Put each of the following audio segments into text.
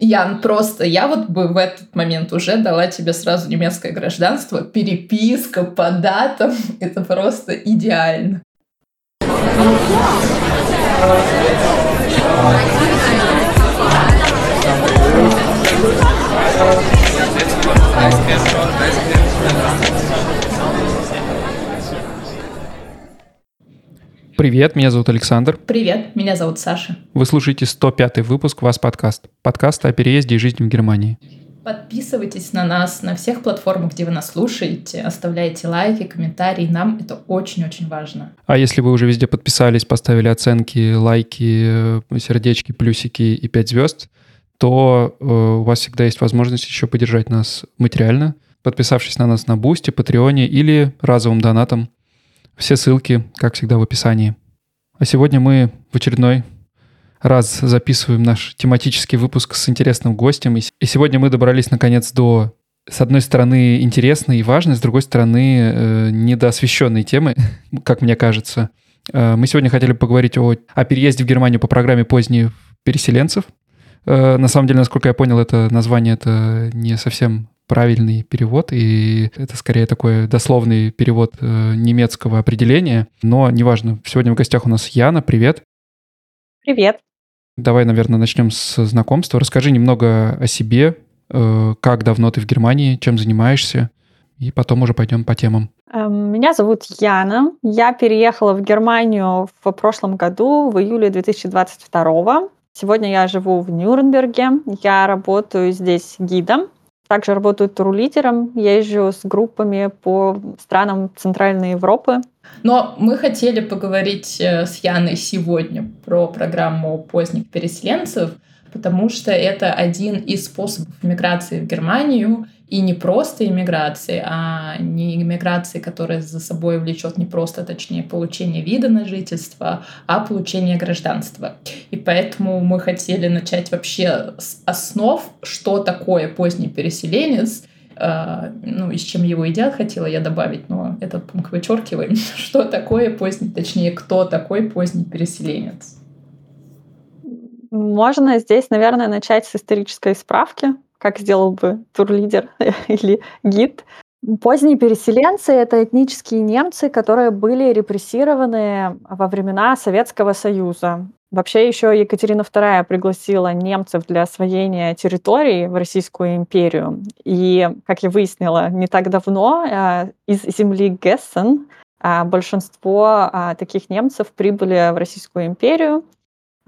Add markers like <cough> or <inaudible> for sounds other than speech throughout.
Ян, просто я вот бы в этот момент уже дала тебе сразу немецкое гражданство. Переписка по датам — это просто идеально. Привет, меня зовут Александр. Привет, меня зовут Саша. Вы слушаете 105 выпуск «Was подкаст». Подкаст о переезде и жизни в Германии. Подписывайтесь на нас на всех платформах, где вы нас слушаете, оставляйте лайки, комментарии, нам это очень-очень важно. А если вы уже везде подписались, поставили оценки, лайки, сердечки, плюсики и 5 звезд, то э, у вас всегда есть возможность еще поддержать нас материально, подписавшись на нас на Бусти, Патреоне или разовым донатом. Все ссылки, как всегда, в описании. А сегодня мы в очередной раз записываем наш тематический выпуск с интересным гостем. И сегодня мы добрались, наконец, до, с одной стороны, интересной и важной, с другой стороны, э, недоосвещенной темы, <laughs> как мне кажется. Э, мы сегодня хотели поговорить о, о переезде в Германию по программе поздних переселенцев. Э, на самом деле, насколько я понял, это название это не совсем правильный перевод, и это скорее такой дословный перевод э, немецкого определения, но неважно. Сегодня в гостях у нас Яна, привет. Привет. Давай, наверное, начнем с знакомства. Расскажи немного о себе, э, как давно ты в Германии, чем занимаешься, и потом уже пойдем по темам. Эм, меня зовут Яна. Я переехала в Германию в прошлом году, в июле 2022. Сегодня я живу в Нюрнберге. Я работаю здесь гидом. Также работаю туру-лидером, езжу с группами по странам Центральной Европы. Но мы хотели поговорить э, с Яной сегодня про программу поздних переселенцев, потому что это один из способов миграции в Германию, и не просто иммиграции, а не иммиграции, которая за собой влечет не просто, точнее, получение вида на жительство, а получение гражданства. И поэтому мы хотели начать вообще с основ, что такое поздний переселенец, Uh, ну, и с чем его едят, хотела я добавить, но этот пункт вычеркиваем. <laughs> Что такое поздний, точнее, кто такой поздний переселенец? Можно здесь, наверное, начать с исторической справки, как сделал бы турлидер <laughs> или гид. Поздние переселенцы — это этнические немцы, которые были репрессированы во времена Советского Союза. Вообще еще Екатерина II пригласила немцев для освоения территорий в Российскую империю. И, как я выяснила не так давно, э, из земли Гессен э, большинство э, таких немцев прибыли в Российскую империю.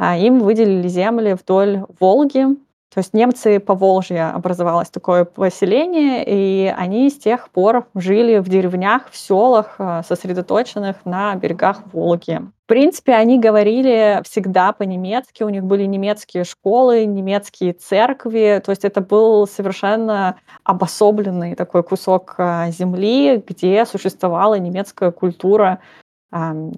Им выделили земли вдоль Волги, то есть немцы по Волжье образовалось такое поселение, и они с тех пор жили в деревнях, в селах, э, сосредоточенных на берегах Волги. В принципе, они говорили всегда по-немецки, у них были немецкие школы, немецкие церкви, то есть это был совершенно обособленный такой кусок э, земли, где существовала немецкая культура,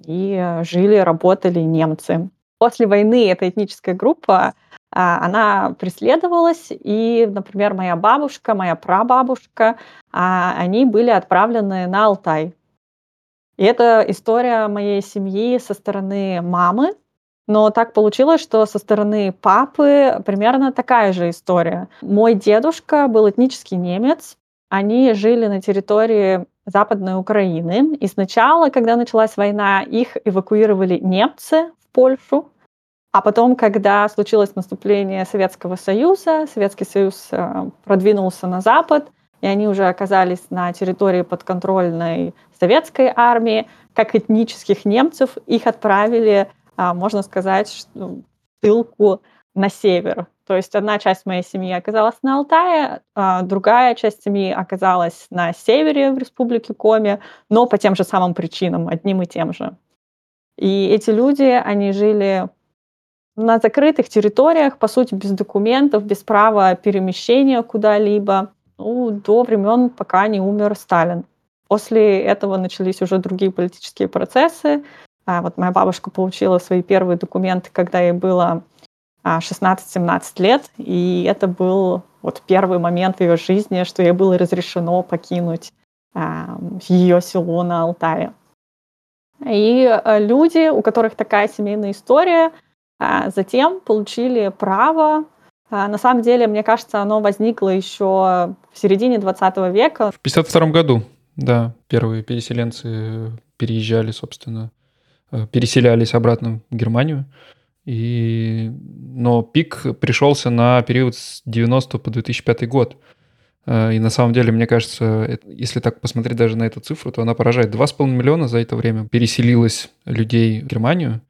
и жили, работали немцы. После войны эта этническая группа она преследовалась, и, например, моя бабушка, моя прабабушка, а, они были отправлены на Алтай. И это история моей семьи со стороны мамы, но так получилось, что со стороны папы примерно такая же история. Мой дедушка был этнический немец, они жили на территории Западной Украины, и сначала, когда началась война, их эвакуировали немцы в Польшу, а потом, когда случилось наступление Советского Союза, Советский Союз э, продвинулся на запад, и они уже оказались на территории подконтрольной советской армии, как этнических немцев, их отправили, а, можно сказать, в ссылку на север. То есть одна часть моей семьи оказалась на Алтае, а другая часть семьи оказалась на севере в республике Коми, но по тем же самым причинам, одним и тем же. И эти люди, они жили на закрытых территориях, по сути, без документов, без права перемещения куда-либо, ну, до времен, пока не умер Сталин. После этого начались уже другие политические процессы. А вот моя бабушка получила свои первые документы, когда ей было 16-17 а, лет, и это был вот первый момент в ее жизни, что ей было разрешено покинуть а, ее село на Алтае. И а, люди, у которых такая семейная история, а затем получили право А, на самом деле, мне кажется, оно возникло еще в середине 20 века. В 52 году, да, первые переселенцы переезжали, собственно, э, переселялись обратно в Германию. И... Но пик пришелся на период с 90 по 2005 год. Э, и на самом деле, мне кажется, если так посмотреть даже на эту цифру, то она поражает. 2,5 миллиона за это время переселилось людей в Германию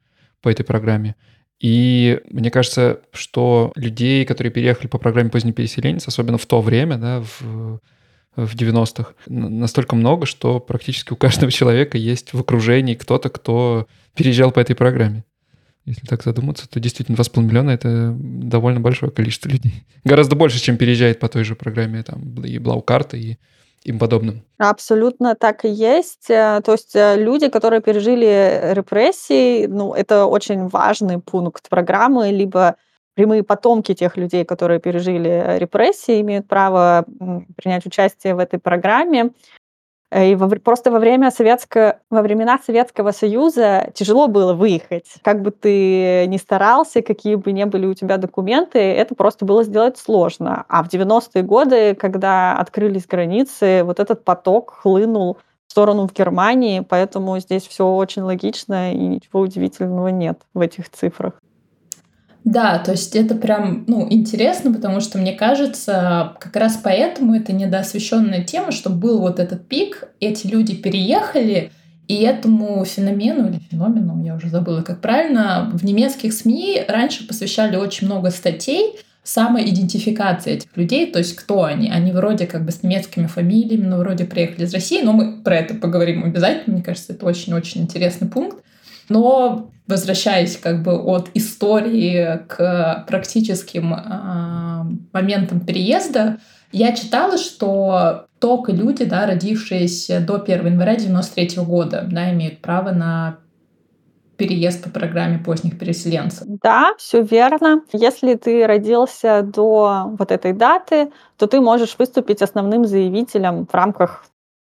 по этой программе. И мне кажется, что людей, которые переехали по программе поздний переселенец, особенно в то время, да, в, в 90-х, настолько много, что практически у каждого <laughs> человека есть в окружении кто-то, кто переезжал по этой программе. Если так задуматься, то действительно 2,5 миллиона — это довольно большое количество людей. Гораздо больше, чем переезжает по той же программе там, и Блаукарта, и им подобным. Абсолютно так и есть. Э, то есть э, люди, которые пережили репрессии, ну, это очень важный пункт программы, либо прямые потомки тех людей, которые пережили репрессии, имеют право принять участие в этой программе. Э, и во, просто во время советского, во времена Советского Союза тяжело было выехать. Как бы ты ни старался, какие бы ни были у тебя документы, это просто было сделать сложно. А в 90-е годы, когда открылись границы, вот этот поток хлынул в сторону в Германии, поэтому здесь все очень логично и ничего удивительного нет в этих цифрах. Да, то есть это прям, ну, интересно, потому что мне кажется, как раз поэтому это недоосвещенная тема, что был вот этот пик, эти люди переехали, и этому феномену или феномену, я уже забыла, как правильно, в немецких СМИ раньше посвящали очень много статей самоидентификации этих людей, то есть кто они. Они вроде как бы с немецкими фамилиями, но вроде приехали из России, но мы про это поговорим обязательно, мне кажется, это очень-очень интересный пункт. Но возвращаясь как бы от истории к практическим э, моментам переезда, я читала, что только люди, да, родившиеся до 1 января 93 года, да, имеют право на переезд по программе поздних переселенцев. Да, все верно. Если ты родился до вот этой даты, то ты можешь выступить основным заявителем в рамках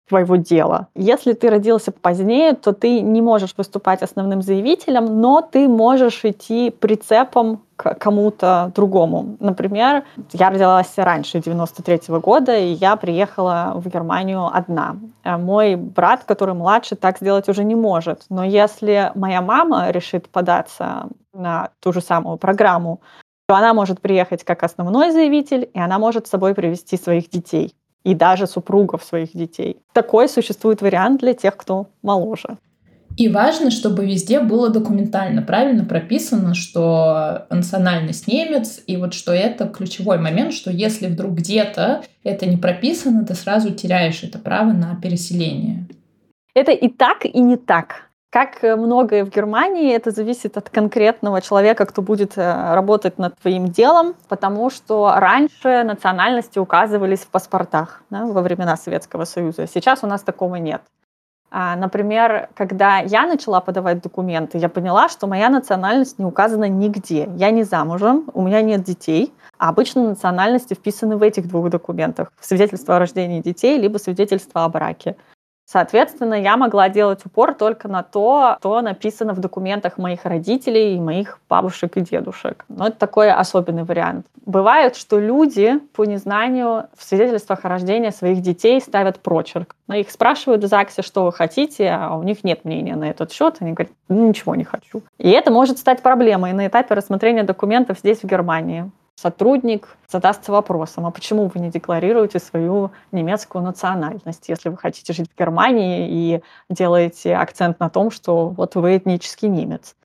твоего дела. Если ты родился позднее, то ты не можешь выступать основным заявителем, но ты можешь идти прицепом к кому-то другому. Например, я родилась раньше 93 -го года, и я приехала в Германию одна. А мой брат, который младше, так сделать уже не может. Но если моя мама решит податься на ту же самую программу, то она может приехать как основной заявитель, и она может с собой привести своих детей и даже супругов своих детей. Такой существует вариант для тех, кто моложе. И важно, чтобы везде было документально правильно прописано, что национальность немец, и вот что это ключевой момент, что если вдруг где-то это не прописано, ты сразу теряешь это право на переселение. Это и так, и не так. Как э, многое в Германии, это зависит от конкретного человека, кто будет э, работать над твоим делом, потому что раньше национальности указывались в паспортах да, во времена Советского Союза. Сейчас у нас такого нет. А, например, когда я начала подавать документы, я поняла, что моя национальность не указана нигде. Я не замужем, у меня нет детей, а обычно национальности вписаны в этих двух документах. Свидетельство о рождении детей, либо свидетельство о браке. Соответственно, я могла делать упор только на то, что написано в документах моих родителей и моих бабушек и дедушек. Но это такой особенный вариант. Бывает, что люди по незнанию в свидетельствах о рождении своих детей ставят прочерк. Но их спрашивают в ЗАГСе, что вы хотите, а у них нет мнения на этот счет. Они говорят, ну, ничего не хочу. И это может стать проблемой на этапе рассмотрения документов здесь, в Германии сотрудник задастся вопросом, а почему вы не декларируете свою немецкую национальность, если вы хотите жить в Германии и делаете акцент на том, что вот вы этнический немец.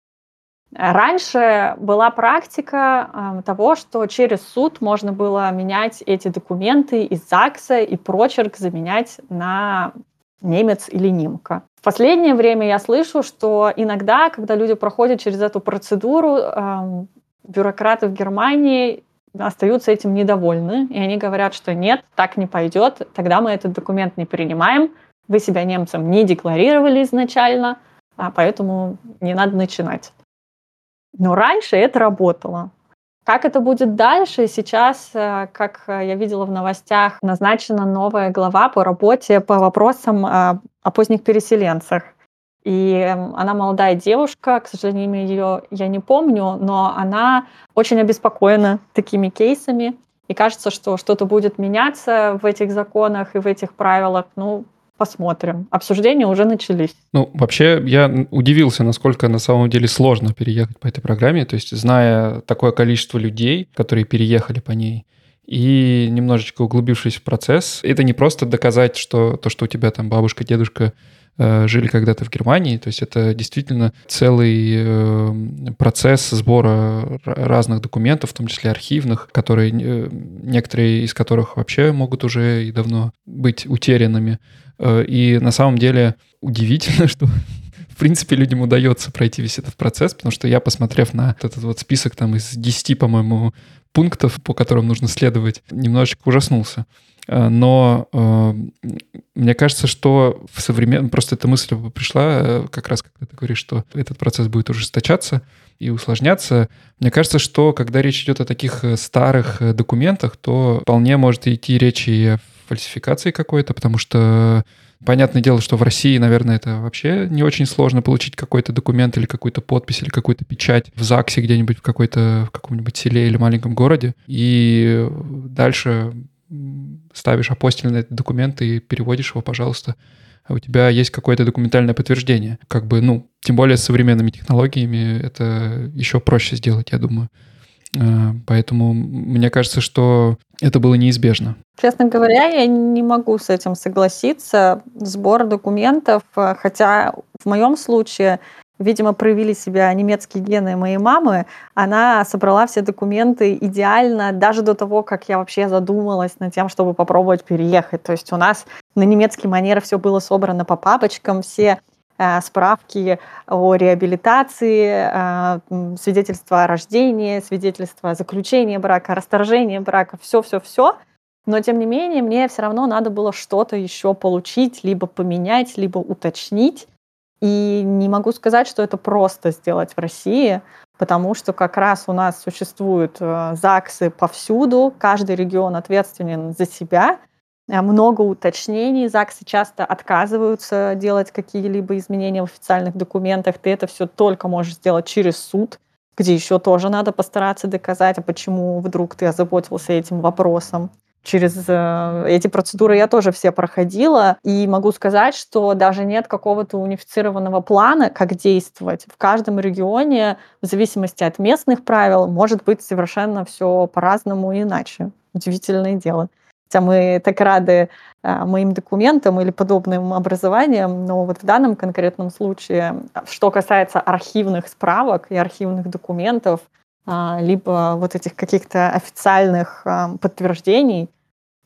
Раньше была практика э, того, что через суд можно было менять эти документы из ЗАГСа и прочерк заменять на немец или немка. В последнее время я слышу, что иногда, когда люди проходят через эту процедуру, э, бюрократы в Германии остаются этим недовольны, и они говорят, что нет, так не пойдет, тогда мы этот документ не принимаем, вы себя немцем не декларировали изначально, а поэтому не надо начинать. Но раньше это работало. Как это будет дальше? Сейчас, э, как я видела в новостях, назначена новая глава по работе по вопросам э, о поздних переселенцах. И она молодая девушка, к сожалению, ее я не помню, но она очень обеспокоена такими кейсами. И кажется, что что-то будет меняться в этих законах и в этих правилах. Ну, посмотрим. Обсуждения уже начались. Ну, вообще, я удивился, насколько на самом деле сложно переехать по этой программе. То есть, зная такое количество людей, которые переехали по ней, и немножечко углубившись в процесс, это не просто доказать, что то, что у тебя там бабушка, дедушка жили когда-то в Германии. То есть это действительно целый э, процесс сбора разных документов, в том числе архивных, которые э, некоторые из которых вообще могут уже и давно быть утерянными. И на самом деле удивительно, <laughs> что в принципе, людям удается пройти весь этот процесс, потому что я, посмотрев на этот вот список там из 10, по-моему, пунктов, по которым нужно следовать, немножечко ужаснулся. Э, но э, мне кажется, что в современном... Просто эта мысль пришла э, как раз, когда ты говоришь, что этот процесс будет ужесточаться и усложняться. Мне кажется, что когда речь идет о таких старых документах, то вполне может идти речь и о фальсификации какой-то, потому что Понятное дело, что в России, наверное, это вообще не очень сложно получить какой-то документ или какую-то подпись или какую-то печать в ЗАГСе где-нибудь в какой-то в каком-нибудь селе или маленьком городе. И дальше ставишь апостиль на этот документ и переводишь его, пожалуйста, а у тебя есть какое-то документальное подтверждение. Как бы, ну, тем более с современными технологиями это еще проще сделать, я думаю. А, поэтому мне кажется, что это было неизбежно. Честно говоря, я не могу с этим согласиться. Сбор документов, хотя в моем случае видимо, проявили себя немецкие гены моей мамы. Она собрала все документы идеально, даже до того, как я вообще задумалась над тем, чтобы попробовать переехать. То есть у нас на немецкий манер все было собрано по папочкам, все э, справки о реабилитации, э, свидетельство о рождении, свидетельство о заключении брака, расторжении брака, все-все-все. Но, тем не менее, мне все равно надо было что-то еще получить, либо поменять, либо уточнить. И не могу сказать, что это просто сделать в России, потому что как раз у нас существуют э, ЗАГСы повсюду, каждый регион ответственен за себя, э, много уточнений, ЗАГСы часто отказываются делать какие-либо изменения в официальных документах, ты это все только можешь сделать через суд, где еще тоже надо постараться доказать, а почему вдруг ты озаботился этим вопросом. Через э, эти процедуры я тоже все проходила, и могу сказать, что даже нет какого-то унифицированного плана, как действовать. В каждом регионе, в зависимости от местных правил, может быть совершенно все по-разному и иначе. Удивительное дело. Хотя мы так рады э, моим документам или подобным образованиям, но вот в данном конкретном случае, что касается архивных справок и архивных документов, либо вот этих каких-то официальных а, подтверждений,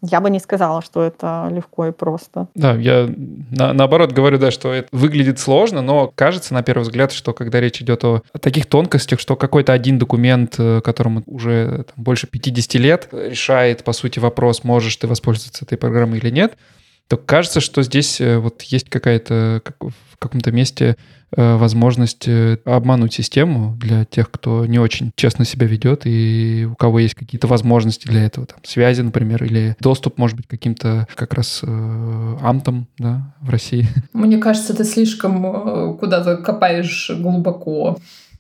я бы не сказала, что это легко и просто. Да, я на, наоборот говорю, да, что это выглядит сложно, но кажется на первый взгляд, что когда речь идет о, о таких тонкостях, что какой-то один документ, э, которому уже там, больше 50 лет, решает, по сути, вопрос, можешь ты воспользоваться этой программой или нет, то кажется, что здесь э, вот есть какая-то как, в каком-то месте Э, возможность э, обмануть систему для тех, кто не очень честно себя ведет и у кого есть какие-то возможности для этого, там, связи, например, или доступ, может быть, каким-то как раз э, амтом да, в России. <laughs> Мне кажется, ты слишком куда-то копаешь глубоко.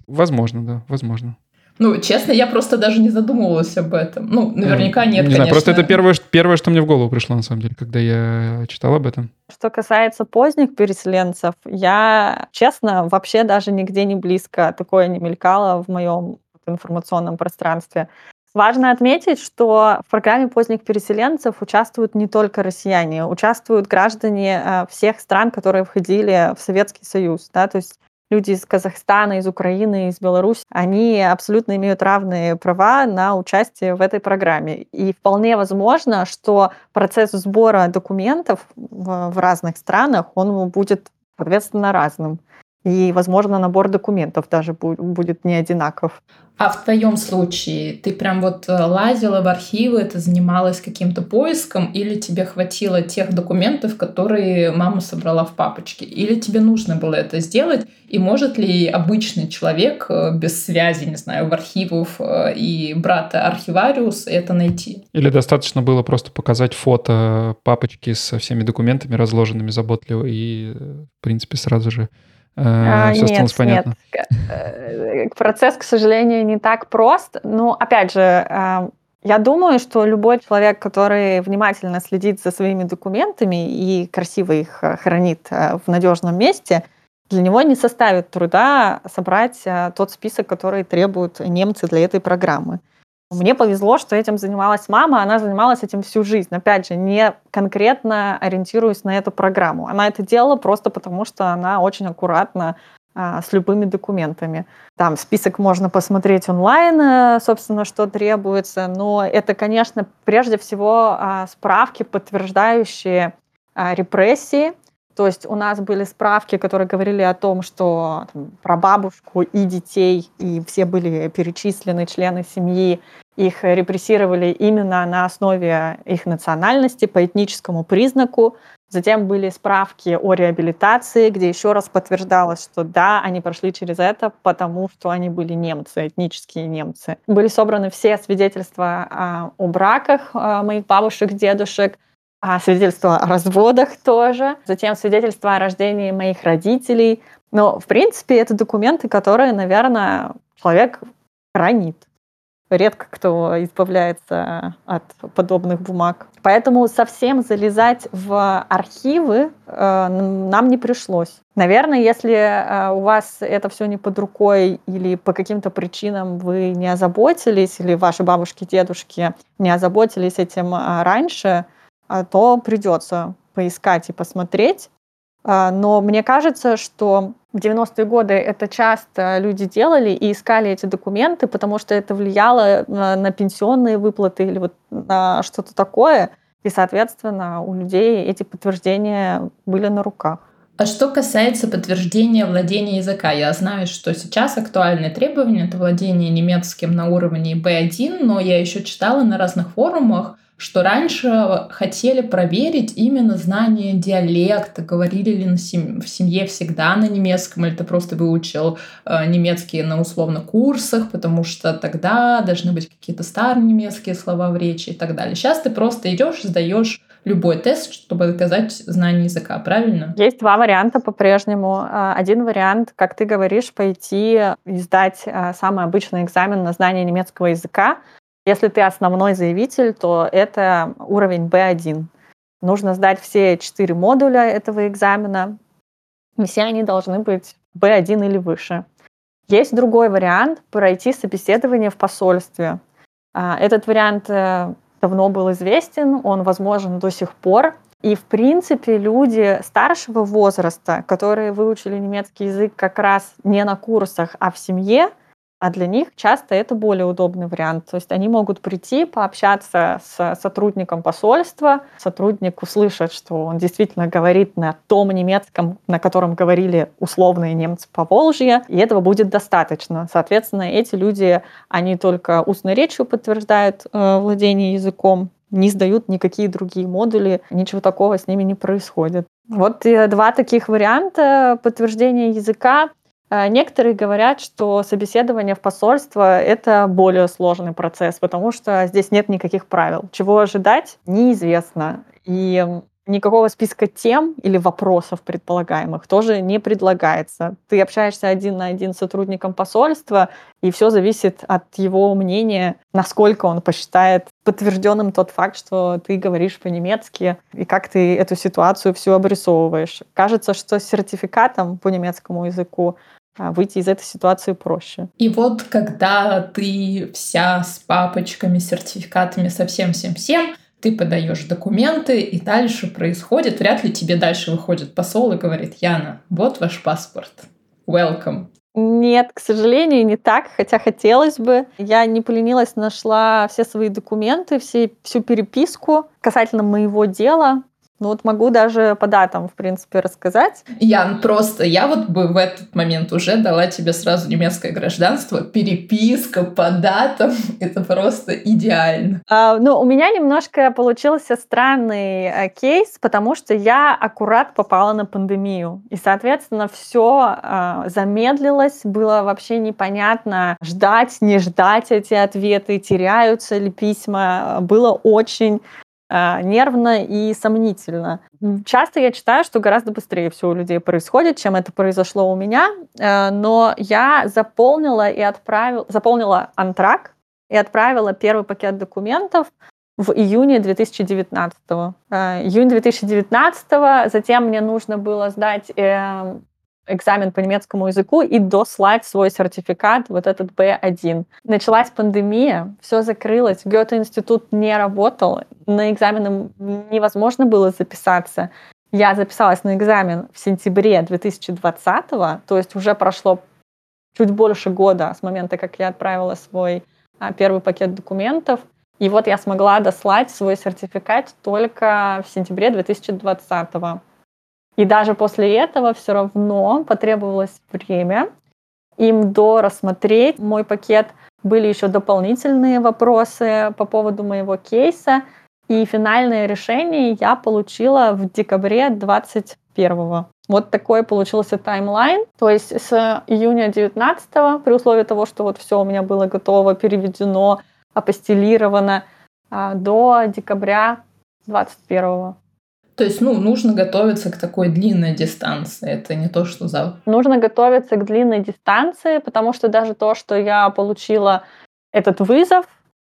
Возможно, да, возможно. Ну, честно, я просто даже не задумывалась об этом. Ну, наверняка нет, Не конечно. знаю, просто это первое, первое, что мне в голову пришло, на самом деле, когда я читал об этом. Что касается поздних переселенцев, я, честно, вообще даже нигде не близко такое не мелькало в моем информационном пространстве. Важно отметить, что в программе поздних переселенцев участвуют не только россияне, участвуют граждане э, всех стран, которые входили в Советский Союз. Да? То есть люди из Казахстана, из Украины, из Беларуси, они абсолютно имеют равные права на участие в этой программе. И вполне возможно, что процесс сбора документов в, разных странах, он будет, соответственно, разным. И, возможно, набор документов даже будет не одинаков. А в твоем случае ты прям вот э, лазила в архивы, ты занималась каким-то поиском, или тебе хватило тех документов, которые мама собрала в папочке? Или тебе нужно было это сделать? И может ли обычный человек э, без связи, не знаю, в архивах э, и брата архивариус это найти? Или достаточно было просто показать фото папочки со всеми документами разложенными заботливо и, в принципе, сразу же а, все нет, понятно? Нет. Э, процесс, к сожалению, не так прост. Но, опять же, э, я думаю, что любой человек, который внимательно следит за своими документами и красиво их хранит в надежном месте, для него не составит труда собрать тот список, который требуют немцы для этой программы. Мне повезло, что этим занималась мама, она занималась этим всю жизнь. Опять же, не конкретно ориентируясь на эту программу. Она это делала просто потому, что она очень аккуратно а, с любыми документами. Там список можно посмотреть онлайн, э, собственно, что требуется, но это, конечно, прежде всего а, справки, подтверждающие а, репрессии, то есть у нас были справки, которые говорили о том, что там, про бабушку и детей, и все были перечислены члены семьи, их репрессировали именно на основе их национальности, по этническому признаку. Затем были справки о реабилитации, где еще раз подтверждалось, что да, они прошли через это, потому что они были немцы, этнические немцы. Были собраны все свидетельства а, о браках а, моих бабушек, дедушек, а свидетельство о разводах тоже, затем свидетельство о рождении моих родителей. Но, в принципе, это документы, которые, наверное, человек хранит. Редко кто избавляется от подобных бумаг. Поэтому совсем залезать в архивы э, нам не пришлось. Наверное, если э, у вас это все не под рукой или по каким-то причинам вы не озаботились, или ваши бабушки, дедушки не озаботились этим э, раньше, то придется поискать и посмотреть. А, но мне кажется, что в 90-е годы это часто люди делали и искали эти документы, потому что это влияло на, на пенсионные выплаты или вот на что-то такое. И, соответственно, у людей эти подтверждения были на руках. А что касается подтверждения владения языка, я знаю, что сейчас актуальное требование — это владение немецким на уровне B1, но я еще читала на разных форумах, что раньше хотели проверить именно знание диалекта, говорили ли в семье всегда на немецком, или ты просто выучил э, немецкий на условно курсах, потому что тогда должны быть какие-то старые немецкие слова в речи и так далее. Сейчас ты просто идешь, сдаешь любой тест, чтобы доказать знание языка, правильно? Есть два варианта по-прежнему. А, один вариант, как ты говоришь, пойти и сдать а, самый обычный экзамен на знание немецкого языка, если ты основной заявитель, то это уровень B1. Нужно сдать все четыре модуля этого экзамена, все они должны быть B1 или выше. Есть другой вариант – пройти собеседование в посольстве. А, этот вариант э, давно был известен, он возможен до сих пор. И, в принципе, люди старшего возраста, которые выучили немецкий язык как раз не на курсах, а в семье – а для них часто это более удобный вариант. То есть они могут прийти, пообщаться с сотрудником посольства, сотрудник услышит, что он действительно говорит на том немецком, на котором говорили условные немцы по Волжье, и этого будет достаточно. Соответственно, эти люди, они только устной речью подтверждают э, владение языком, не сдают никакие другие модули, ничего такого с ними не происходит. Вот э, два таких варианта подтверждения языка. А, некоторые говорят, что собеседование в посольство — это более сложный процесс, потому что здесь нет никаких правил. Чего ожидать, неизвестно. И никакого списка тем или вопросов предполагаемых тоже не предлагается. Ты общаешься один на один с сотрудником посольства, и все зависит от его мнения, насколько он посчитает подтвержденным тот факт, что ты говоришь по-немецки, и как ты эту ситуацию всю обрисовываешь. Кажется, что с сертификатом по немецкому языку а, выйти из этой ситуации проще. И вот когда ты вся с папочками, сертификатами, со всем-всем-всем, ты подаешь документы, и дальше происходит, вряд ли тебе дальше выходит посол и говорит, Яна, вот ваш паспорт, welcome. Нет, к сожалению, не так, хотя хотелось бы. Я не поленилась, нашла все свои документы, все, всю переписку касательно моего дела. Ну вот могу даже по датам, в принципе, рассказать. Ян, просто я вот бы в этот момент уже дала тебе сразу немецкое гражданство. Переписка по датам — это просто идеально. А, ну, у меня немножко получился странный а, кейс, потому что я аккурат попала на пандемию. И, соответственно, все а, замедлилось, было вообще непонятно ждать, не ждать эти ответы, теряются ли письма. Было очень нервно и сомнительно. Часто я читаю, что гораздо быстрее все у людей происходит, чем это произошло у меня, а, но я заполнила и отправила, заполнила антрак и отправила первый пакет документов в июне 2019. А, июнь 2019, затем мне нужно было сдать эм, экзамен по немецкому языку и дослать свой сертификат, вот этот B1. Началась пандемия, все закрылось, Гёте-институт не работал, на экзамены невозможно было записаться. Я записалась на экзамен в сентябре 2020, то есть уже прошло чуть больше года с момента, как я отправила свой а, первый пакет документов. И вот я смогла дослать свой сертификат только в сентябре 2020. И даже после этого все равно потребовалось время им до рассмотреть мой пакет. Были еще дополнительные вопросы по поводу моего кейса. И финальное решение я получила в декабре 2021. Вот такой получился таймлайн. То есть с июня 19 при условии того, что вот все у меня было готово, переведено, апостелировано, а, до декабря 21. То есть, ну, нужно готовиться к такой длинной дистанции. Это не то, что за... Нужно готовиться к длинной дистанции, потому что даже то, что я получила этот вызов,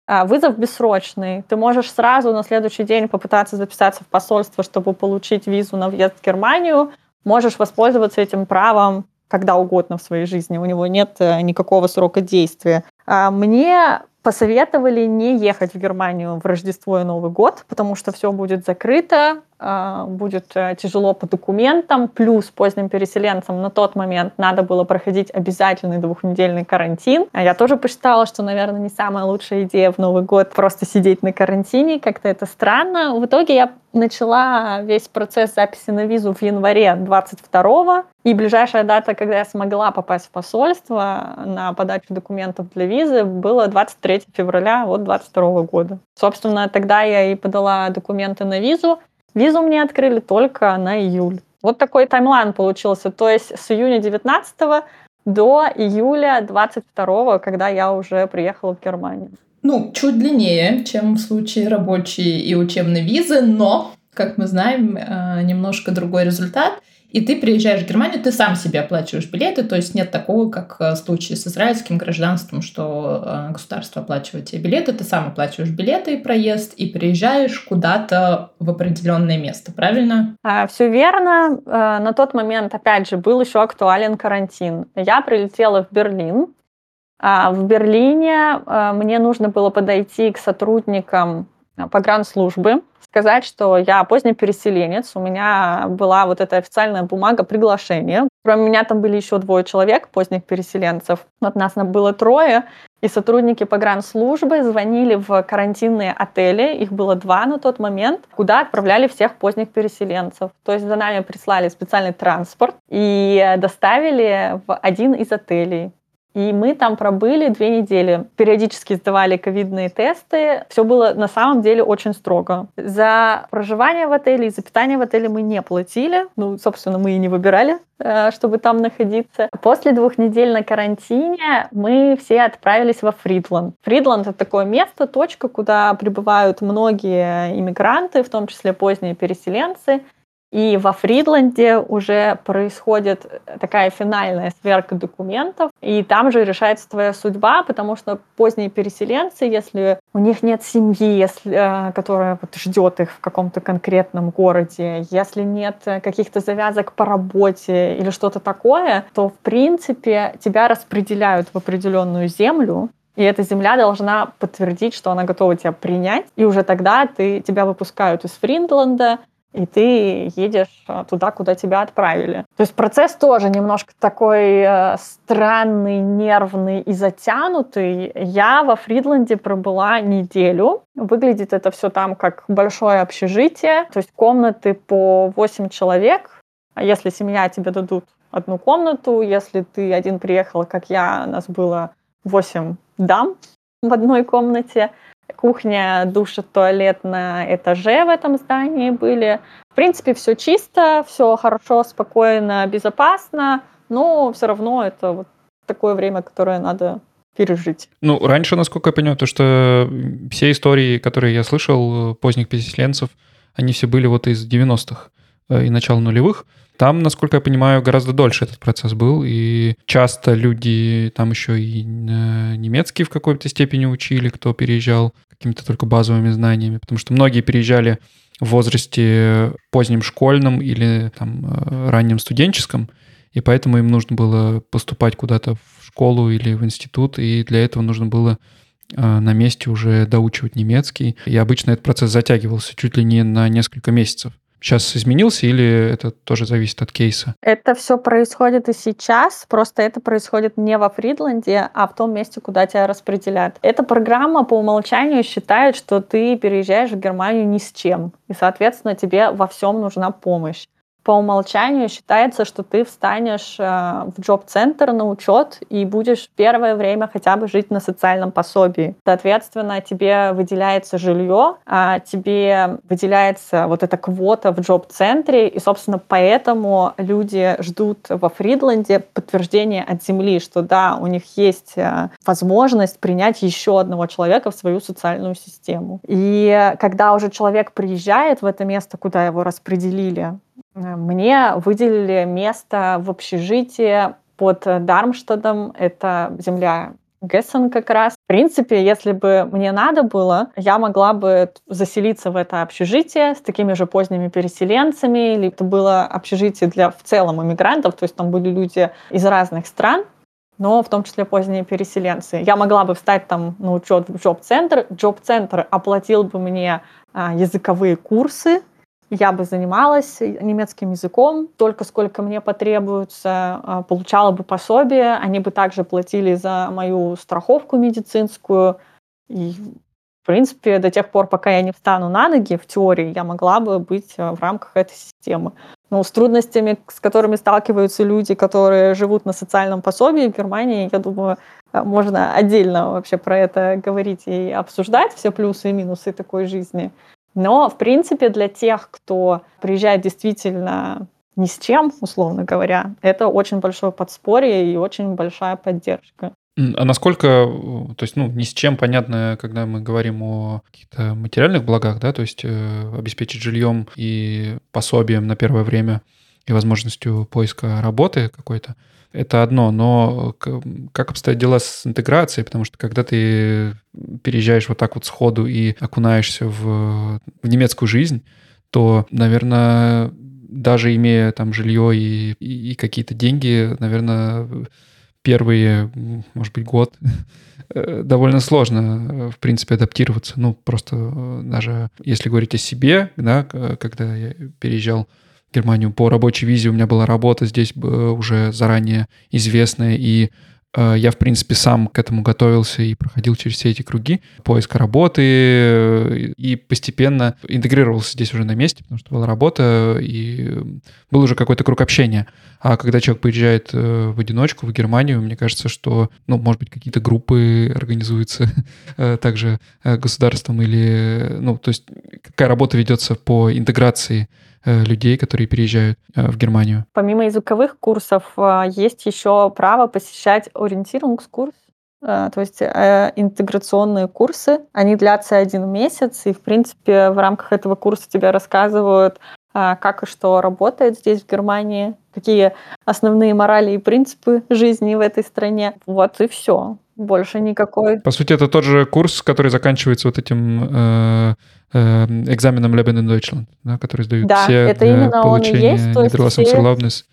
а, вызов бессрочный. Ты можешь сразу на следующий день попытаться записаться в посольство, чтобы получить визу на въезд в Германию. Можешь воспользоваться этим правом когда угодно в своей жизни. У него нет э, никакого срока действия. А, мне посоветовали не ехать в Германию в Рождество и Новый год, потому что все будет закрыто, будет э, тяжело по документам, плюс поздним переселенцам на тот момент надо было проходить обязательный двухнедельный карантин. А я тоже посчитала, что, наверное, не самая лучшая идея в Новый год просто сидеть на карантине, как-то это странно. В итоге я начала весь процесс записи на визу в январе 22 и ближайшая дата, когда я смогла попасть в посольство на подачу документов для визы, было 23 февраля вот 22 года. Собственно, тогда я и подала документы на визу. Визу мне открыли только на июль. Вот такой таймлайн получился. То есть с июня 19 до июля 22, когда я уже приехала в Германию. Ну, чуть длиннее, чем в случае рабочей и учебной визы, но, как мы знаем, э, немножко другой результат – и ты приезжаешь в Германию, ты сам себе оплачиваешь билеты, то есть нет такого, как э, в случае с израильским гражданством, что э, государство оплачивает тебе билеты, ты сам оплачиваешь билеты и проезд, и приезжаешь куда-то в определенное место, правильно? А, все верно. Э, на тот момент, опять же, был еще актуален карантин. Я прилетела в Берлин. А в Берлине мне нужно было подойти к сотрудникам погранслужбы, сказать, что я поздний переселенец, у меня была вот эта официальная бумага приглашения. Кроме меня там были еще двое человек, поздних переселенцев. Вот нас было трое, и сотрудники погранслужбы звонили в карантинные отели, их было два на тот момент, куда отправляли всех поздних переселенцев. То есть за нами прислали специальный транспорт и доставили в один из отелей. И мы там пробыли две недели. Периодически сдавали ковидные тесты. Все было на самом деле очень строго. За проживание в отеле и за питание в отеле мы не платили. Ну, собственно, мы и не выбирали, э, чтобы там находиться. После двух недель на карантине мы все отправились во Фридланд. Фридланд — это такое место, точка, куда прибывают многие иммигранты, в том числе поздние переселенцы. И во Фридланде уже происходит такая финальная сверка документов, и там же решается твоя судьба, потому что поздние переселенцы, если у них нет семьи, если, э, которая вот ждет их в каком-то конкретном городе, если нет каких-то завязок по работе или что-то такое, то, в принципе, тебя распределяют в определенную землю, и эта земля должна подтвердить, что она готова тебя принять. И уже тогда ты, тебя выпускают из Фриндланда, и ты едешь а, туда, куда тебя отправили. То есть процесс тоже немножко такой э, странный, нервный и затянутый. Я во Фридланде пробыла неделю. Выглядит это все там как большое общежитие, то есть комнаты по 8 человек. А если семья тебе дадут одну комнату, если ты один приехал, как я, нас было 8 дам в одной комнате, Кухня, душ, туалет на этаже в этом здании были. В принципе, все чисто, все хорошо, спокойно, безопасно, но все равно это вот такое время, которое надо пережить. Ну, раньше, насколько я понимаю, то, что все истории, которые я слышал поздних переселенцев, они все были вот из 90-х и начала нулевых. Там, насколько я понимаю, гораздо дольше этот процесс был, и часто люди там еще и немецкий в какой-то степени учили, кто переезжал какими-то только базовыми знаниями, потому что многие переезжали в возрасте позднем школьном или там э, раннем студенческом, и поэтому им нужно было поступать куда-то в школу или в институт, и для этого нужно было э, на месте уже доучивать немецкий. И обычно этот процесс затягивался чуть ли не на несколько месяцев сейчас изменился или это тоже зависит от кейса? Это все происходит и сейчас, просто это происходит не во Фридланде, а в том месте, куда тебя распределят. Эта программа по умолчанию считает, что ты переезжаешь в Германию ни с чем, и, соответственно, тебе во всем нужна помощь по умолчанию считается, что ты встанешь э, в джоб-центр на учет и будешь первое время хотя бы жить на социальном пособии. Соответственно, тебе выделяется жилье, а тебе выделяется вот эта квота в джоб-центре, и, собственно, поэтому люди ждут во Фридланде подтверждения от земли, что да, у них есть э, возможность принять еще одного человека в свою социальную систему. И когда уже человек приезжает в это место, куда его распределили, мне выделили место в общежитии под Дармштадтом. Это земля Гессен как раз. В принципе, если бы мне надо было, я могла бы заселиться в это общежитие с такими же поздними переселенцами, или это было общежитие для в целом иммигрантов, то есть там были люди из разных стран, но в том числе поздние переселенцы. Я могла бы встать там на учет в джоб-центр, джоб-центр оплатил бы мне а, языковые курсы, я бы занималась немецким языком только сколько мне потребуется, а, получала бы пособие, они бы также платили за мою страховку медицинскую. И, в принципе, до тех пор, пока я не встану на ноги, в теории, я могла бы быть а, в рамках этой системы. Но с трудностями, с которыми сталкиваются люди, которые живут на социальном пособии в Германии, я думаю, а, можно отдельно вообще про это говорить и обсуждать все плюсы и минусы такой жизни. Но, в принципе, для тех, кто приезжает действительно ни с чем, условно говоря, это очень большое подспорье и очень большая поддержка. А насколько, то есть, ну, ни с чем понятно, когда мы говорим о каких-то материальных благах, да, то есть э, обеспечить жильем и пособием на первое время и возможностью поиска работы какой-то, это одно, но как обстоят дела с интеграцией? Потому что когда ты переезжаешь вот так вот сходу и окунаешься в, в немецкую жизнь, то, наверное, даже имея там жилье и, и, и какие-то деньги, наверное, первые, может быть, год э, довольно сложно, в принципе, адаптироваться. Ну, просто э, даже если говорить о себе, да, когда я переезжал Германию по рабочей визе. У меня была работа здесь уже заранее известная, и э, я, в принципе, сам к этому готовился и проходил через все эти круги поиска работы э, и постепенно интегрировался здесь уже на месте, потому что была работа и был уже какой-то круг общения. А когда человек приезжает э, в одиночку в Германию, мне кажется, что, ну, может быть, какие-то группы организуются <laughs> также государством или, ну, то есть какая работа ведется по интеграции Э, людей, которые переезжают э, в Германию? Помимо языковых курсов, э, есть еще право посещать ориентирунгскурс, то есть интеграционные курсы. Они длятся один месяц, и, в принципе, в рамках этого курса тебе рассказывают, как и что работает здесь, в Германии, какие основные морали и принципы жизни в этой стране. Вот и все. Больше никакой. По сути, это тот же курс, который заканчивается вот этим э, э, экзаменом Leben in Deutschland, да, который сдают да, все это для именно получения он и есть, все...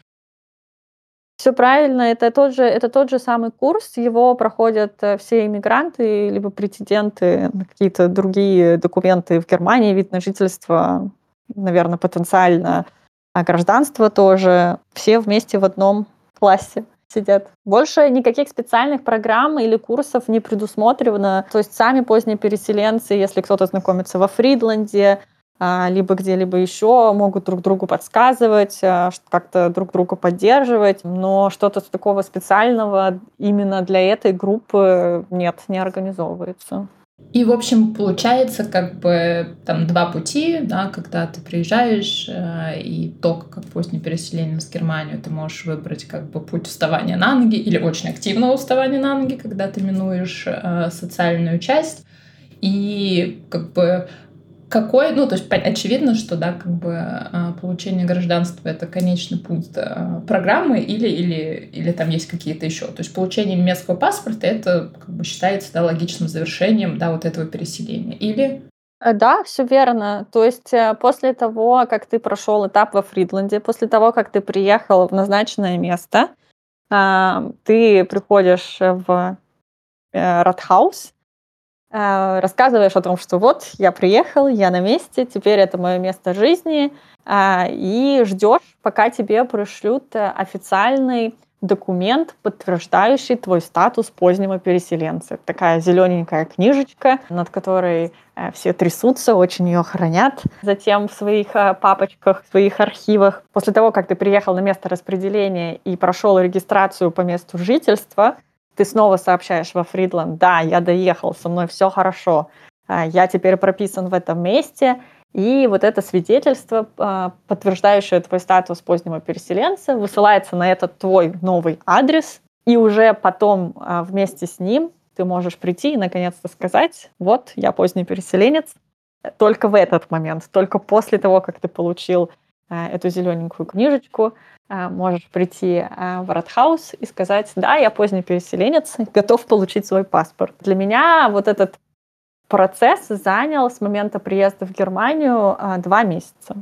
Все правильно, это тот, же, это тот же самый курс, его проходят э, все иммигранты, либо претенденты на какие-то другие документы в Германии, вид на жительство, наверное, потенциально, а гражданство тоже, все вместе в одном классе сидят. Больше никаких специальных программ или курсов не предусмотрено. То есть сами поздние переселенцы, если кто-то знакомится во Фридланде, а, либо где-либо еще, могут друг другу подсказывать, а, как-то друг друга поддерживать, но что-то такого специального именно для этой группы нет, не организовывается. И, в общем, получается как бы там два пути, да, когда ты приезжаешь, э, и только как поздний переселенец в Германию ты можешь выбрать как бы путь вставания на ноги или очень активного вставания на ноги, когда ты минуешь э, социальную часть. И как бы какой, ну, то есть очевидно, что, да, как бы а, получение гражданства — это конечный пункт а, программы или, или, или там есть какие-то еще. То есть получение немецкого паспорта — это как бы считается, да, логичным завершением, да, вот этого переселения. Или э, да, все верно. То есть э, после того, как ты прошел этап во Фридланде, после того, как ты приехал в назначенное место, а, ты приходишь в э, Ратхаус, а, рассказываешь о том, что вот я приехал, я на месте, теперь это мое место жизни, а, и ждешь, пока тебе пришлют э, официальный документ, подтверждающий твой статус позднего переселенца. Такая зелененькая книжечка, над которой э, все трясутся, очень ее хранят. Затем в своих э, папочках, в своих архивах, после того, как ты приехал на место распределения и прошел регистрацию по месту жительства, ты снова сообщаешь во Фридланд, да, я доехал, со мной все хорошо, а, я теперь прописан в этом месте, и вот это свидетельство, а, подтверждающее твой статус позднего переселенца, высылается на этот твой новый адрес, и уже потом а, вместе с ним ты можешь прийти и наконец-то сказать, вот, я поздний переселенец, только в этот момент, только после того, как ты получил эту зелененькую книжечку, а, можешь прийти а, в Rathaus и сказать, да, я поздний переселенец, готов получить свой паспорт. Для меня вот этот процесс занял с момента приезда в Германию а, два месяца.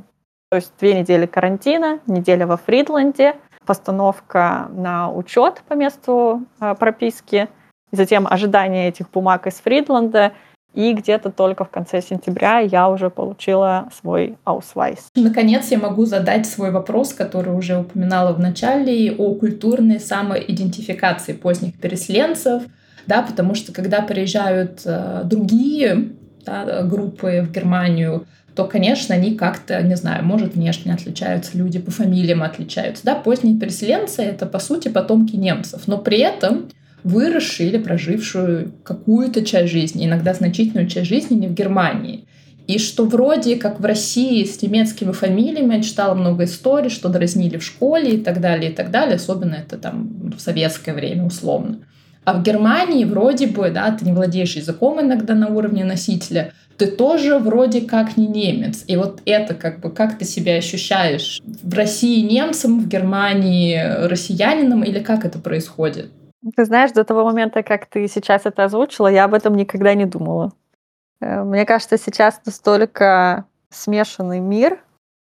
То есть две недели карантина, неделя во Фридланде, постановка на учет по месту прописки, затем ожидание этих бумаг из Фридланда и где-то только в конце сентября я уже получила свой аусвайс. Наконец я могу задать свой вопрос, который уже упоминала в начале, о культурной самоидентификации поздних переселенцев, да, потому что когда приезжают э, другие да, группы в Германию, то, конечно, они как-то, не знаю, может, внешне отличаются, люди по фамилиям отличаются. Да, поздние переселенцы — это, по сути, потомки немцев, но при этом выросшую или прожившую какую-то часть жизни, иногда значительную часть жизни не в Германии. И что вроде как в России с немецкими фамилиями я читала много историй, что дразнили в школе и так далее, и так далее. Особенно это там в советское время условно. А в Германии вроде бы, да, ты не владеешь языком иногда на уровне носителя, ты тоже вроде как не немец. И вот это как бы, как ты себя ощущаешь? В России немцем, в Германии россиянином или как это происходит? Ты знаешь, до того момента, как ты сейчас это озвучила, я об этом никогда не думала. Э, мне кажется, сейчас настолько смешанный мир,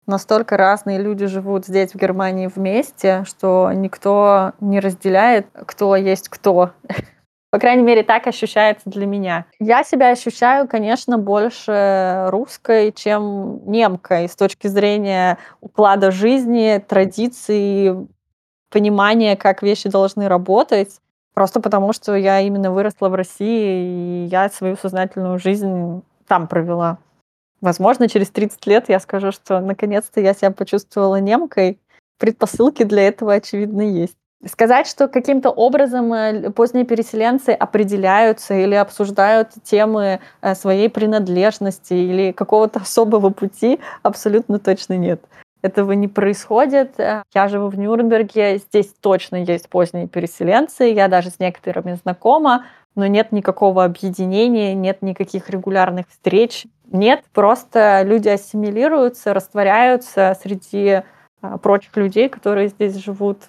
настолько разные люди живут здесь, в Германии, вместе, что никто не разделяет, кто есть кто. <laughs> По крайней мере, так ощущается для меня. Я себя ощущаю, конечно, больше русской, чем немкой с точки зрения уклада жизни, традиций, понимание, как вещи должны работать, просто потому что я именно выросла в России, и я свою сознательную жизнь там провела. Возможно, через 30 лет я скажу, что наконец-то я себя почувствовала немкой. Предпосылки для этого, очевидно, есть. Сказать, что каким-то образом э, поздние переселенцы определяются или обсуждают темы э, своей принадлежности или какого-то особого пути, абсолютно точно нет этого не происходит. Я живу в Нюрнберге, здесь точно есть поздние переселенцы, я даже с некоторыми знакома, но нет никакого объединения, нет никаких регулярных встреч, нет, просто люди ассимилируются, растворяются среди а, прочих людей, которые здесь живут,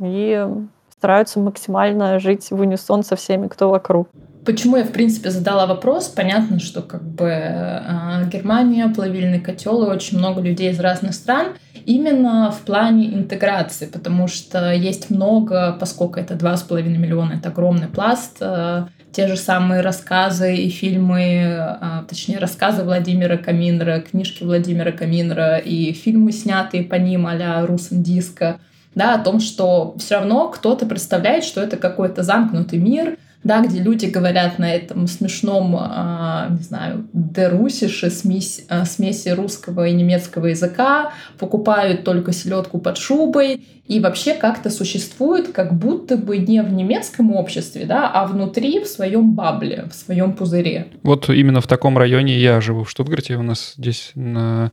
и стараются максимально жить в унисон со всеми, кто вокруг. Почему я, в принципе, задала вопрос? Понятно, что как бы э, Германия, плавильный котел и очень много людей из разных стран именно в плане интеграции, потому что есть много, поскольку это 2,5 миллиона, это огромный пласт, э, те же самые рассказы и фильмы, э, точнее, рассказы Владимира Каминера, книжки Владимира Каминера и фильмы, снятые по ним а-ля Русен Диска, да, о том, что все равно кто-то представляет, что это какой-то замкнутый мир, да, где люди говорят на этом смешном, э, не знаю, дерусише, смесь, э, смеси русского и немецкого языка, покупают только селедку под шубой и вообще как-то существуют как будто бы не в немецком обществе, да, а внутри в своем бабле, в своем пузыре. Вот именно в таком районе я живу в Штутгарте. У нас здесь на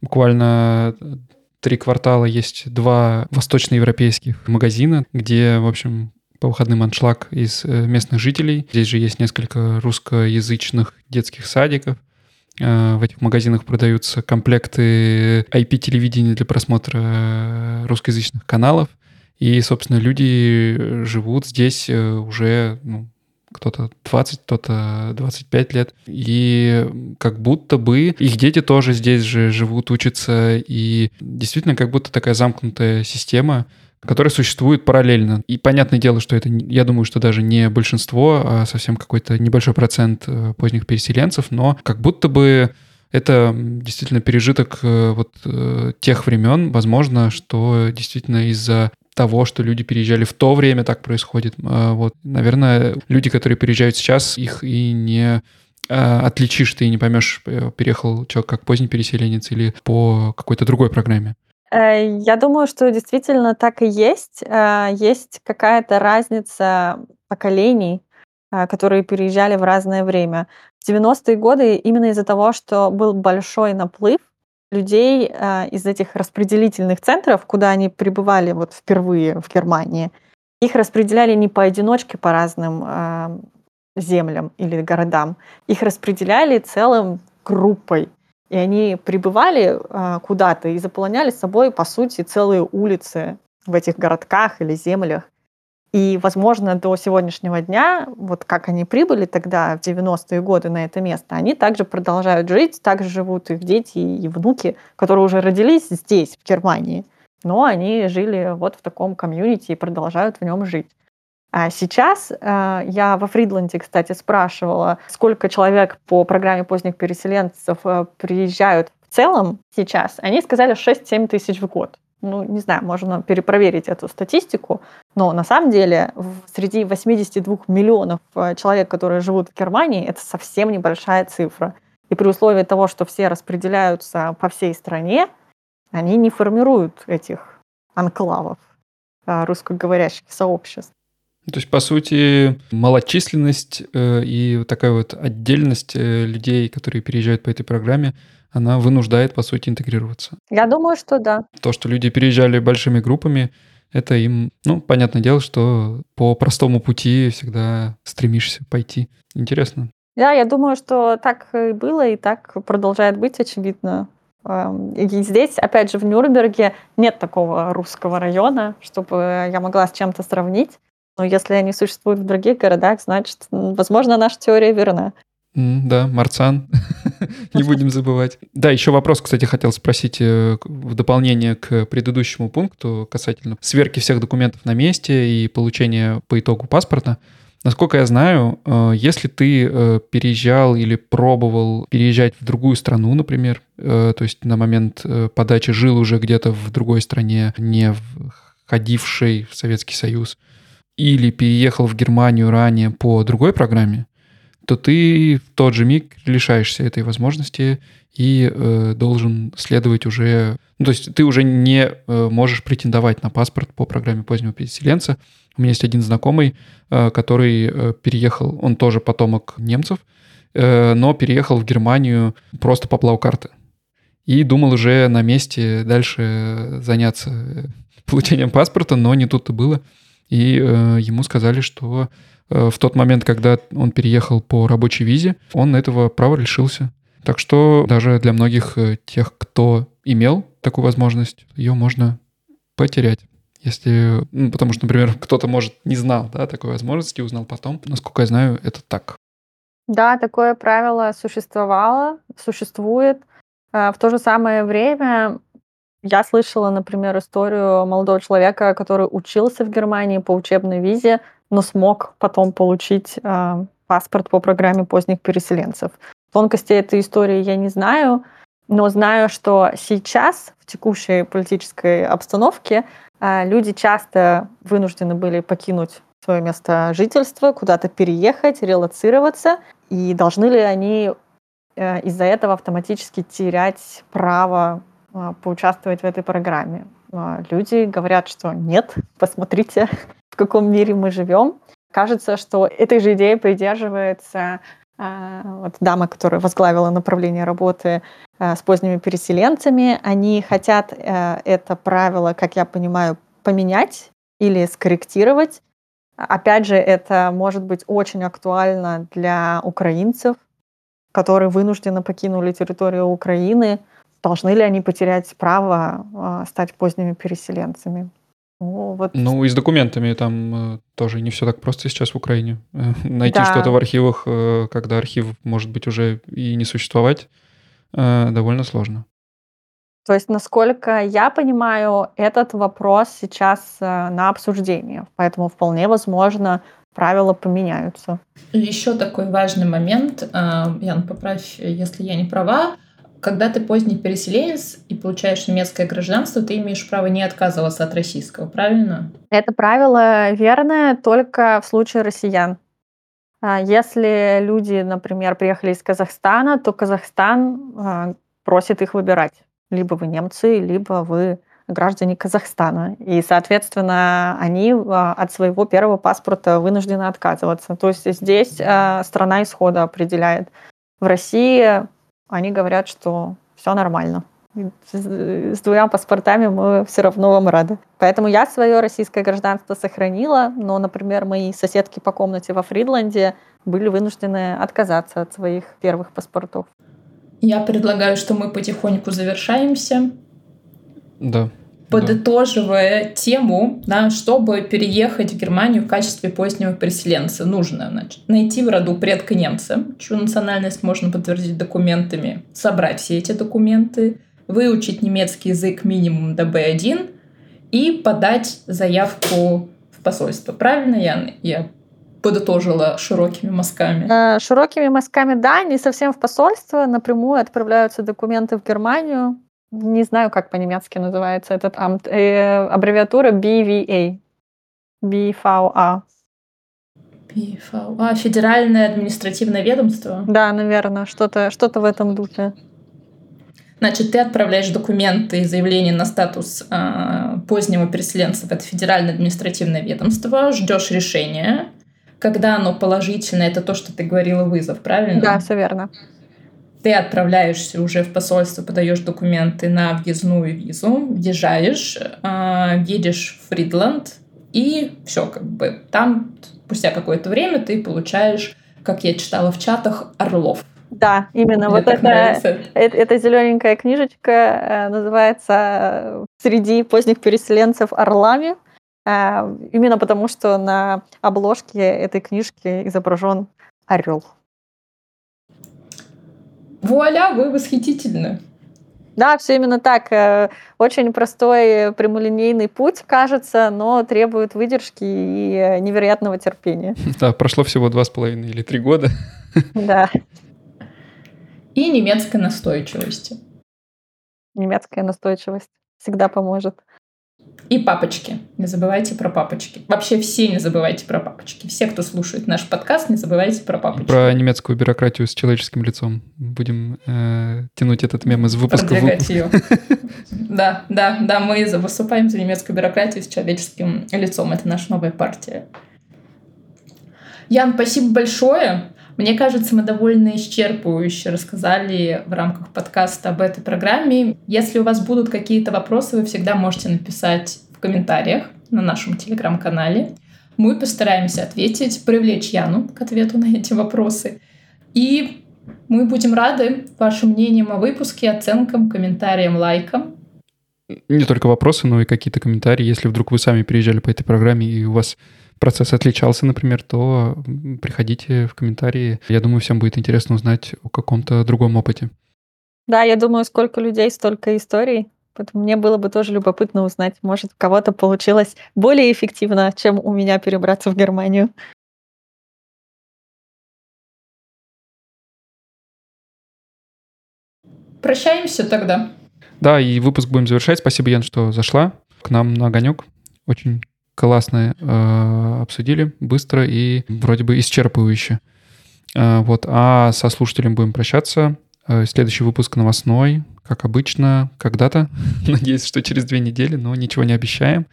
буквально три квартала есть два восточноевропейских магазина, где, в общем, по выходным аншлаг из э, местных жителей. Здесь же есть несколько русскоязычных детских садиков. Э, в этих магазинах продаются комплекты IP-телевидения для просмотра русскоязычных каналов. И, собственно, люди живут здесь э, уже ну, кто-то 20, кто-то 25 лет. И как будто бы их дети тоже здесь же живут, учатся. И действительно как будто такая замкнутая система, которая существует параллельно. И понятное дело, что это, я думаю, что даже не большинство, а совсем какой-то небольшой процент э, поздних переселенцев, но как будто бы это действительно пережиток э, вот э, тех времен. Возможно, что действительно из-за того, что люди переезжали в то время, так происходит. Вот, наверное, люди, которые переезжают сейчас, их и не отличишь, ты не поймешь, переехал человек как поздний переселенец или по какой-то другой программе. Э, я думаю, что действительно так и есть. Э, есть какая-то разница поколений, которые переезжали в разное время. В 90-е годы именно из-за того, что был большой наплыв, людей э, из этих распределительных центров, куда они прибывали вот впервые в Германии, их распределяли не поодиночке по разным э, землям или городам, их распределяли целым группой. И они прибывали э, куда-то и заполоняли собой, по сути, целые улицы в этих городках или землях. И, возможно, до сегодняшнего дня, вот как они прибыли тогда, в 90-е годы на это место, они также продолжают жить, также живут их дети и внуки, которые уже родились здесь, в Германии. Но они жили вот в таком комьюнити и продолжают в нем жить. А сейчас э, я во Фридланде, кстати, спрашивала, сколько человек по программе поздних переселенцев э, приезжают в целом сейчас. Они сказали 6-7 тысяч в год ну, не знаю, можно перепроверить эту статистику, но на самом деле среди 82 миллионов э, человек, которые живут в Германии, это совсем небольшая цифра. И при условии того, что все распределяются по всей стране, они не формируют этих анклавов русскоговорящих сообществ. То есть, по сути, малочисленность э, и такая вот отдельность э, людей, которые переезжают по этой программе, она вынуждает, по сути, интегрироваться. Я думаю, что да. То, что люди переезжали большими группами, это им, ну, понятное дело, что по простому пути всегда стремишься пойти. Интересно. Да, я думаю, что так и было, и так продолжает быть, очевидно. Эм, и здесь, опять же, в Нюрнберге нет такого русского района, чтобы я могла с чем-то сравнить. Но если они существуют в других городах, значит, возможно, наша теория верна. Да, Марцан, <laughs> не будем забывать. Да, еще вопрос, кстати, хотел спросить э, в дополнение к предыдущему пункту касательно сверки всех документов на месте и получения по итогу паспорта. Насколько я знаю, э, если ты э, переезжал или пробовал переезжать в другую страну, например, то есть на момент подачи жил уже где-то в другой стране, не входившей в Советский Союз, или переехал в Германию ранее по другой программе, то ты в тот же миг лишаешься этой возможности и э, должен следовать уже... Ну, то есть ты уже не э, можешь претендовать на паспорт по программе позднего переселенца. У меня есть один знакомый, э, который э, переехал, он тоже потомок немцев, э, но переехал в Германию просто по плау-карты. И думал уже на месте дальше заняться э, <laughs> получением паспорта, но не тут-то было. И э, ему сказали, что Э, в тот момент, когда он переехал по рабочей визе, он этого права лишился. Так что даже для многих э, тех, кто имел такую возможность, ее можно потерять. Если, ну, потому что, например, <laughs> кто-то, может, не знал да, такой возможности, узнал потом. Насколько я знаю, это так. Да, такое правило существовало, существует. Э, в то же самое время я слышала, например, историю молодого человека, который учился в Германии по учебной визе, но смог потом получить э, паспорт по программе поздних переселенцев. Тонкости этой истории я не знаю, но знаю, что сейчас в текущей политической обстановке э, люди часто вынуждены были покинуть свое место жительства, куда-то переехать, релацироваться, и должны ли они э, из-за этого автоматически терять право поучаствовать в этой программе? Э, люди говорят, что нет, <laughs> посмотрите, в каком мире мы живем. Кажется, что этой же идеей придерживается э, вот дама, которая возглавила направление работы с поздними переселенцами. Они хотят э, это правило, как я понимаю, поменять или скорректировать. Опять же, это может быть очень актуально для украинцев, которые вынужденно покинули территорию Украины. Должны ли они потерять право э, стать поздними переселенцами? Ну, вот. ну и с документами там э, тоже не все так просто сейчас в Украине. <laughs> Найти да. что-то в архивах, э, когда архив может быть уже и не существовать, э, довольно сложно. То есть, насколько я понимаю, этот вопрос сейчас на обсуждении, поэтому вполне возможно правила поменяются. Еще такой важный момент, Ян, поправь, если я не права, когда ты поздний переселенец и получаешь немецкое гражданство, ты имеешь право не отказываться от российского, правильно? Это правило верное только в случае россиян. А если люди, например, приехали из Казахстана, то Казахстан а, просит их выбирать либо вы немцы, либо вы граждане Казахстана. И, соответственно, они а, от своего первого паспорта вынуждены отказываться. То есть здесь страна исхода определяет. В России они говорят, что все нормально. С двумя паспортами мы все равно вам рады. Поэтому я свое российское гражданство сохранила, но, например, мои соседки по комнате во Фридланде были вынуждены отказаться от своих первых паспортов. Я предлагаю, что мы потихоньку завершаемся. Да. Подытоживая да. тему, да, чтобы переехать в Германию в качестве позднего переселенца, нужно значит, найти в роду предка немца, чью национальность можно подтвердить документами, собрать все эти документы, выучить немецкий язык минимум до B1 и подать заявку в посольство. Правильно, Ян? Я подытожила широкими мазками? Э, широкими мазками, да, не совсем в посольство, напрямую отправляются документы в Германию. Не знаю, как по-немецки называется этот амт. Э, аббревиатура BVA. BVA. BVA. Федеральное административное ведомство? Да, наверное, что-то что в этом духе. Значит, ты отправляешь документы и заявление на статус э, позднего переселенца в это федеральное административное ведомство, ждешь решения, когда оно положительное, это то, что ты говорила, вызов, правильно? Да, все верно. Ты отправляешься уже в посольство, подаешь документы на въездную визу, въезжаешь, э, едешь в Фридланд, и все, как бы там спустя какое-то время ты получаешь, как я читала в чатах, орлов. Да, именно. Мне вот это, это, эта зелененькая книжечка э, называется э, «Среди поздних переселенцев орлами». А, именно потому, что на обложке этой книжки изображен орел. Вуаля, вы восхитительны. Да, все именно так. Э, очень простой прямолинейный путь, кажется, но требует выдержки и э, невероятного терпения. <laughs> Да, прошло всего два с половиной или три года. <laughs> Да. И немецкой настойчивости. Немецкая настойчивость всегда поможет. И папочки. Не забывайте про папочки. Вообще все не забывайте про папочки. Все, кто слушает наш подкаст, не забывайте про папочки. Про немецкую бюрократию с человеческим лицом. Будем э, тянуть этот мем из выпуска в выпуск. ее. <laughs> Да, да, да, мы выступаем за немецкую бюрократию с человеческим лицом. Это наша новая партия. Ян, спасибо большое. Мне кажется, мы довольно исчерпывающе рассказали в рамках подкаста об этой программе. Если у вас будут какие-то вопросы, вы всегда можете написать в комментариях на нашем телеграм-канале. Мы постараемся ответить, привлечь Яну к ответу на эти вопросы. И мы будем рады вашим мнениям о выпуске, оценкам, комментариям, лайкам. Не только вопросы, но и какие-то комментарии. Если вдруг вы сами приезжали по этой программе и у вас процесс отличался, например, то приходите в комментарии. Я думаю, всем будет интересно узнать о каком-то другом опыте. Да, я думаю, сколько людей, столько историй. Поэтому мне было бы тоже любопытно узнать, может, у кого-то получилось более эффективно, чем у меня перебраться в Германию. Прощаемся тогда. Да, и выпуск будем завершать. Спасибо, Ян, что зашла к нам на огонек. Очень классно э, обсудили, быстро и вроде бы исчерпывающе. Э, вот, а со слушателем будем прощаться. Э, следующий выпуск новостной, как обычно, когда-то. <laughs> Надеюсь, что через две недели, но ничего не обещаем.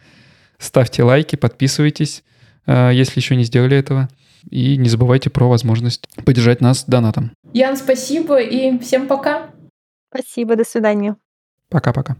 Ставьте лайки, подписывайтесь, э, если еще не сделали этого. И не забывайте про возможность поддержать нас донатом. Ян, спасибо и всем пока. Спасибо, до свидания. Пока-пока.